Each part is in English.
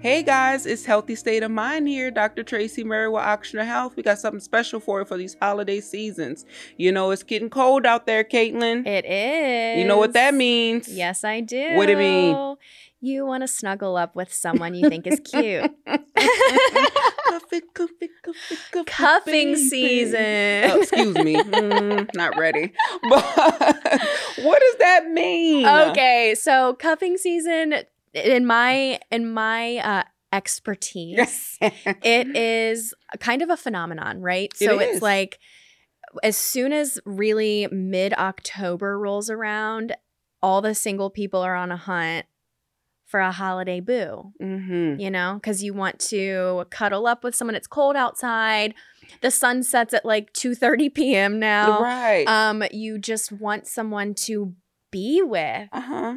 Hey guys, it's Healthy State of Mind here. Dr. Tracey Murry with Ochsner Health. We got something special for you for these holiday seasons. You know, it's getting cold out there, Kaitlyn. It is. You know what that means? Yes, I do. What do you mean? You want to snuggle up with someone you think is cute. Cuffing season. Oh, excuse me. Mm, not ready. But what does that mean? Okay, so cuffing season in my in my uh expertise it is kind of a phenomenon, right? So is. it's like as soon as really mid October rolls around, all the single people are on a hunt for a holiday boo, Mm-hmm. you know, because you want to cuddle up with someone. It's cold outside. The sun sets at like 2 30 p.m. now. Right. Um, you just want someone to be with. uh huh.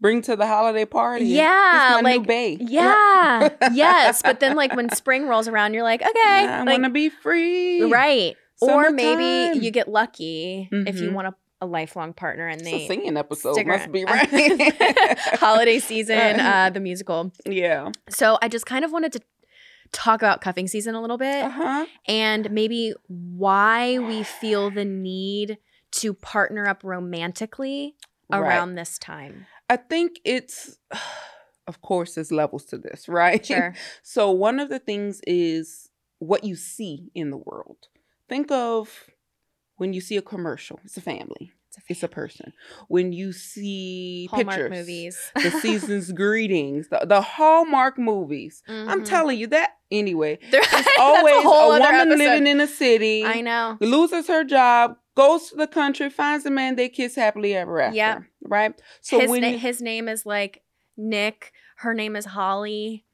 Bring to the holiday party. Yeah, This my new like. Yeah. yes. But then like when spring rolls around, you're like, okay. I like, want to be free. Right. Or maybe you get lucky if you Mhm. want a, a lifelong partner and It's a singing episode. stick Must be right. holiday season, uh, the musical. yeah. So I just kind of wanted to talk about cuffing season a little bit Uh huh. and maybe why we feel the need to partner up romantically around this time. I think it's, of course, there's levels to this, right? Sure. So one of the things is what you see in the world. Think of when you see a commercial. It's a family. It's a, It's a person. When you see Hallmark pictures, movies. the season's greetings, the, the Hallmark movies. I'm Mhm. telling you that anyway. It's always a, other woman episode. living in a city. I know. loses her job, goes to the country, finds a man, they kiss happily ever after. Yeah. Right? So his, when na- his name is like Nick. Her name is Holly.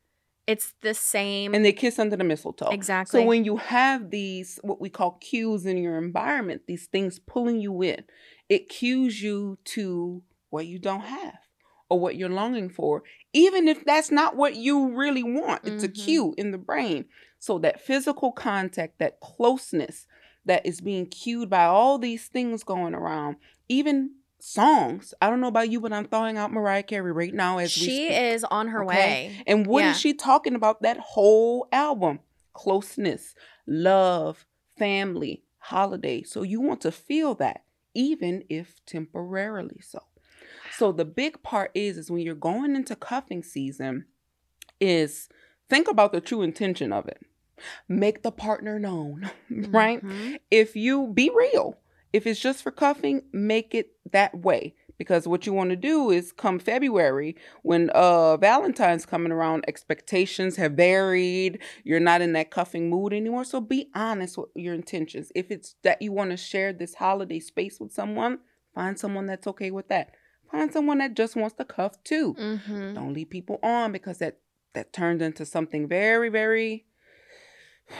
It's the same. and they kiss under the mistletoe. exactly. So when you have these what we call cues in your environment, these things pulling you in, it cues you to what you don't have or what you're longing for, even if that's not what you really want. It's a Mhm. cue in the brain. So that physical contact, that closeness that is being cued by all these things going around, even songs. I don't know about you, but I'm throwing out Mariah Carey right now as we she is on her Okay. way. And what is Yeah. she talking about that whole album? Closeness, love, family, holiday. So you want to feel that, even if temporarily so. So the big part is is when you're going into cuffing season, is think about the true intention of it. Make the partner known, right? Mhm. if you be real, if it's just for cuffing, make it that way. Because what you want to do is come February when uh Valentine's coming around, expectations have varied. You're not in that cuffing mood anymore. So be honest with your intentions. If it's that you want to share this holiday space with someone, find someone that's okay with that. Find someone that just wants to cuff too. Mhm. Don't leave people on because that that turns into something very, very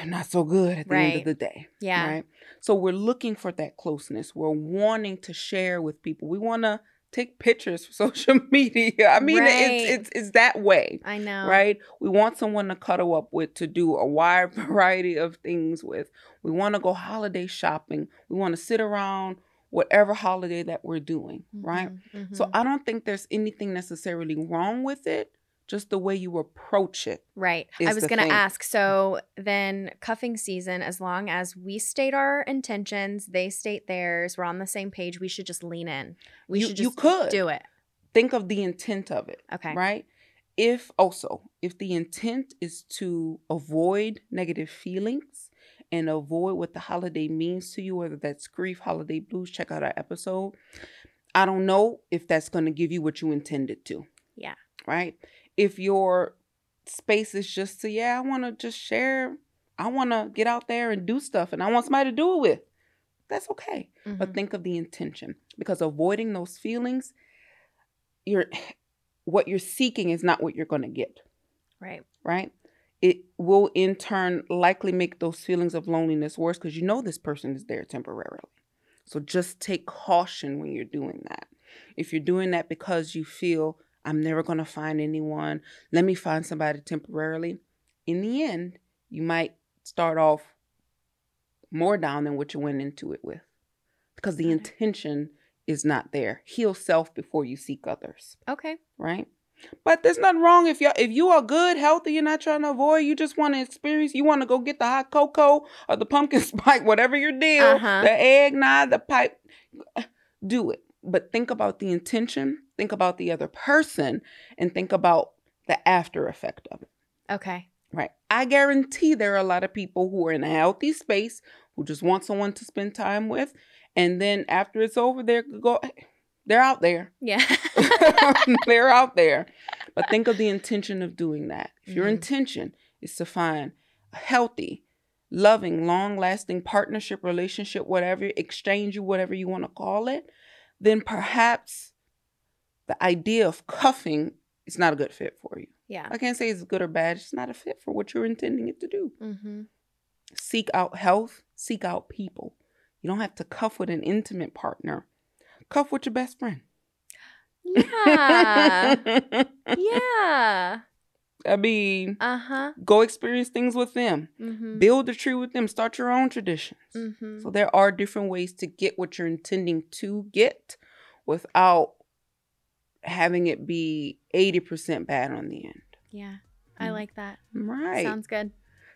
not so good at the end of the day. Yeah. Right. So we're looking for that closeness. We're wanting to share with people. We want to take pictures for social media. I mean, Right. it's it's it's that way. I know. Right? We want someone to cuddle up with, to do a wide variety of things with. We want to go holiday shopping. We want to sit around whatever holiday that we're doing, right? Mhm, So mhm. I don't think there's anything necessarily wrong with it, just the way you approach it. Right. I was going to ask. So then, cuffing season, as long as we state our intentions, they state theirs, we're on the same page, we should just lean in. We You- should you just could. do it. Think of the intent of it. Okay. right? If also, if the intent is to avoid negative feelings and avoid what the holiday means to you, whether that's grief, holiday blues, check out our episode. I don't know if that's going to give you what you intended to. Yeah. Right? If your space is just to, yeah, I want to just share, I want to get out there and do stuff and I want somebody to do it with, that's okay. But Mhm. think of the intention because avoiding those feelings you're what you're seeking is not what you're going to get. Right. right? It will in turn likely make those feelings of loneliness worse because you know this person is there temporarily. So just take caution when you're doing that. If you're doing that because you feel i'm never going to find anyone let me find somebody temporarily in the end you might start off more down than what you went into it with because the intention is not there. Heal self before you seek others, Okay. right? But there's nothing wrong if you if you are good, healthy, you're not trying to avoid. You just want to experience. You want to go get the hot cocoa or the pumpkin spice, whatever your deal, Uh-huh. the eggnog, the pipe. Do it, but think about the intention. Think about the other person, and think about the after effect of it. Okay. Right. I guarantee there are a lot of people who are in a healthy space who just want someone to spend time with, and then after it's over, they're go. They're out there. Yeah. they're out there. But think of the intention of doing that. If your Mhm. intention is to find a healthy, loving, long lasting partnership, relationship, whatever, exchange, or whatever you want to call it, then perhaps the idea of cuffing is not a good fit for you. yeah. I can't say it's good or bad, it's not a fit for what you're intending it to do. Mm-hmm. Seek out health, seek out people. You don't have to cuff with an intimate partner. Cuff with your best friend. Yeah. yeah. I mean, Uh huh. go experience things with them. Mm-hmm. Build a tree with them. Start your own traditions. Mm-hmm. So there are different ways to get what you're intending to get without having it be 80% bad on the end. Yeah. I Mhm. like that. Right. Sounds good.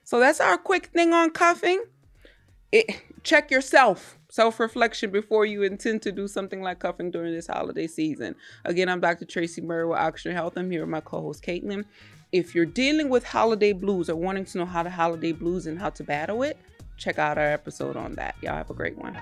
So that's our quick thing on cuffing. It, check yourself, self reflection before you intend to do something like cuffing during this holiday season. Again, I'm Dr. Tracey Murry with Ochsner Health. I'm here with my co host, Kaitlyn. If you're dealing with holiday blues or wanting to know how to holiday blues and how to battle it, check out our episode on that. Y'all have a great one.